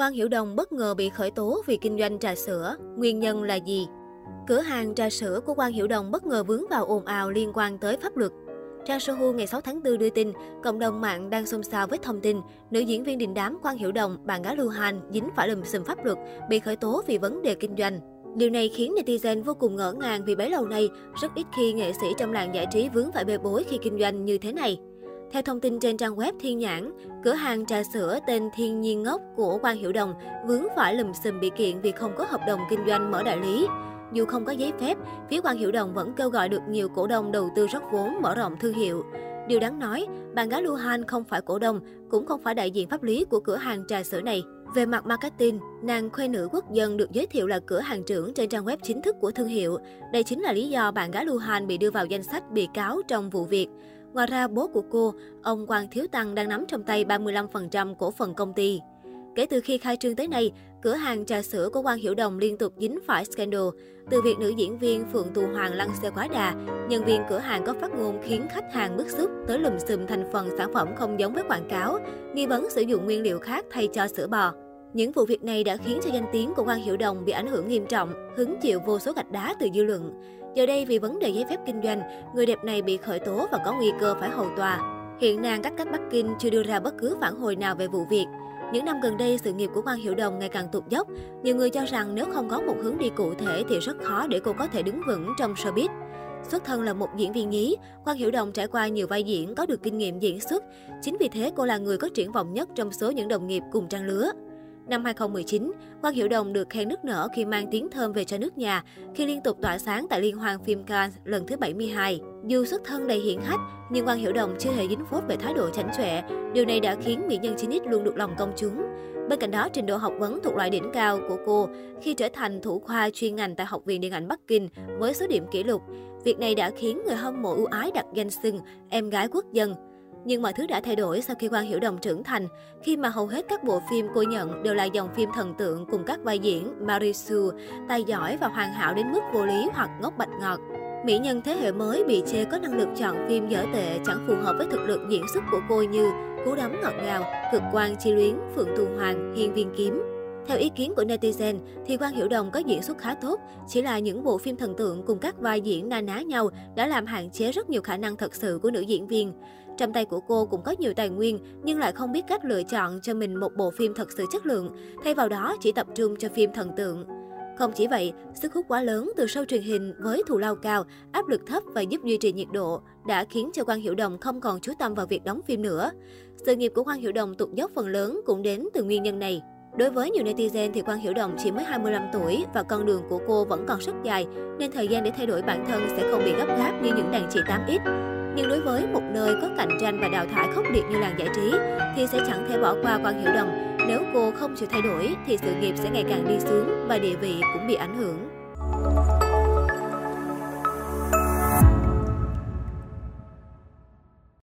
Quang Hiểu Đồng bất ngờ bị khởi tố vì kinh doanh trà sữa. Nguyên nhân là gì? Cửa hàng trà sữa của Quang Hiểu Đồng bất ngờ vướng vào ồn ào liên quan tới pháp luật. Trang Sohu ngày 6 tháng 4 đưa tin, cộng đồng mạng đang xôn xao với thông tin nữ diễn viên đình đám Quang Hiểu Đồng, bạn gái Lưu Hành dính phải lùm xùm pháp luật, bị khởi tố vì vấn đề kinh doanh. Điều này khiến netizen vô cùng ngỡ ngàng vì bấy lâu nay, rất ít khi nghệ sĩ trong làng giải trí vướng phải bê bối khi kinh doanh như thế này. Theo thông tin trên trang web Thiên Nhãn, cửa hàng trà sữa tên Thiên Nhiên Ngốc của Quang Hiểu Đồng vướng phải lùm xùm bị kiện vì không có hợp đồng kinh doanh mở đại lý. Dù không có giấy phép, phía Quang Hiểu Đồng vẫn kêu gọi được nhiều cổ đông đầu tư rót vốn mở rộng thương hiệu. Điều đáng nói, bạn gái Luhan không phải cổ đông, cũng không phải đại diện pháp lý của cửa hàng trà sữa này. Về mặt marketing, nàng khuê nữ quốc dân được giới thiệu là cửa hàng trưởng trên trang web chính thức của thương hiệu. Đây chính là lý do bạn gái Luhan bị đưa vào danh sách bị cáo trong vụ việc. Ngoài ra, bố của cô, ông Quang Thiếu Tăng đang nắm trong tay 35% cổ phần công ty. Kể từ khi khai trương tới nay, cửa hàng trà sữa của Quang Hiểu Đồng liên tục dính phải scandal. Từ việc nữ diễn viên Phượng Tù Hoàng lăn xe quá đà, nhân viên cửa hàng có phát ngôn khiến khách hàng bức xúc tới lùm xùm thành phần sản phẩm không giống với quảng cáo, nghi vấn sử dụng nguyên liệu khác thay cho sữa bò. Những vụ việc này đã khiến cho danh tiếng của Quang Hiểu Đồng bị ảnh hưởng nghiêm trọng, hứng chịu vô số gạch đá từ dư luận. Giờ đây vì vấn đề giấy phép kinh doanh, người đẹp này bị khởi tố và có nguy cơ phải hầu tòa. Hiện nàng cách cách Bắc Kinh chưa đưa ra bất cứ phản hồi nào về vụ việc. Những năm gần đây, sự nghiệp của Quang Hiểu Đồng ngày càng tụt dốc. Nhiều người cho rằng nếu không có một hướng đi cụ thể thì rất khó để cô có thể đứng vững trong showbiz. Xuất thân là một diễn viên nhí, Quang Hiểu Đồng trải qua nhiều vai diễn, có được kinh nghiệm diễn xuất. Chính vì thế cô là người có triển vọng nhất trong số những đồng nghiệp cùng trang lứa. Năm 2019, Quang Hiểu Đồng được khen nức nở khi mang tiếng thơm về cho nước nhà, khi liên tục tỏa sáng tại Liên hoan phim Cannes lần thứ 72. Dù xuất thân đầy hiển hách, nhưng Quang Hiểu Đồng chưa hề dính phốt về thái độ chảnh chọe. Điều này đã khiến mỹ nhân 9X luôn được lòng công chúng. Bên cạnh đó, trình độ học vấn thuộc loại đỉnh cao của cô khi trở thành thủ khoa chuyên ngành tại Học viện Điện ảnh Bắc Kinh với số điểm kỷ lục. Việc này đã khiến người hâm mộ ưu ái đặt danh xưng em gái quốc dân. Nhưng mọi thứ đã thay đổi sau khi Quang Hiểu Đồng trưởng thành, khi mà hầu hết các bộ phim cô nhận đều là dòng phim thần tượng cùng các vai diễn Marisu, tài giỏi và hoàn hảo đến mức vô lý hoặc ngốc bạch ngọt. Mỹ nhân thế hệ mới bị chê có năng lực chọn phim dở tệ chẳng phù hợp với thực lực diễn xuất của cô như Cú đấm ngọt ngào, Cực quan chi luyến, Phượng Tù Hoàng, Hiên Viên Kiếm. Theo ý kiến của netizen, thì Quang Hiểu Đồng có diễn xuất khá tốt, chỉ là những bộ phim thần tượng cùng các vai diễn na ná nhau đã làm hạn chế rất nhiều khả năng thật sự của nữ diễn viên. Trong tay của cô cũng có nhiều tài nguyên, nhưng lại không biết cách lựa chọn cho mình một bộ phim thật sự chất lượng, thay vào đó chỉ tập trung cho phim thần tượng. Không chỉ vậy, sức hút quá lớn từ sâu truyền hình với thù lao cao, áp lực thấp và giúp duy trì nhiệt độ đã khiến cho Quang Hiểu Đồng không còn chú tâm vào việc đóng phim nữa. Sự nghiệp của Quang Hiểu Đồng tụt dốc phần lớn cũng đến từ nguyên nhân này. Đối với nhiều netizen thì Quang Hiểu Đồng chỉ mới 25 tuổi và con đường của cô vẫn còn rất dài, nên thời gian để thay đổi bản thân sẽ không bị gấp gáp như những đàn chị 8X. Nhưng đối với một nơi có cạnh tranh và đào thải khốc liệt như làng giải trí, thì sẽ chẳng thể bỏ qua quan Hiểu Đồng. Nếu cô không chịu thay đổi, thì sự nghiệp sẽ ngày càng đi xuống và địa vị cũng bị ảnh hưởng.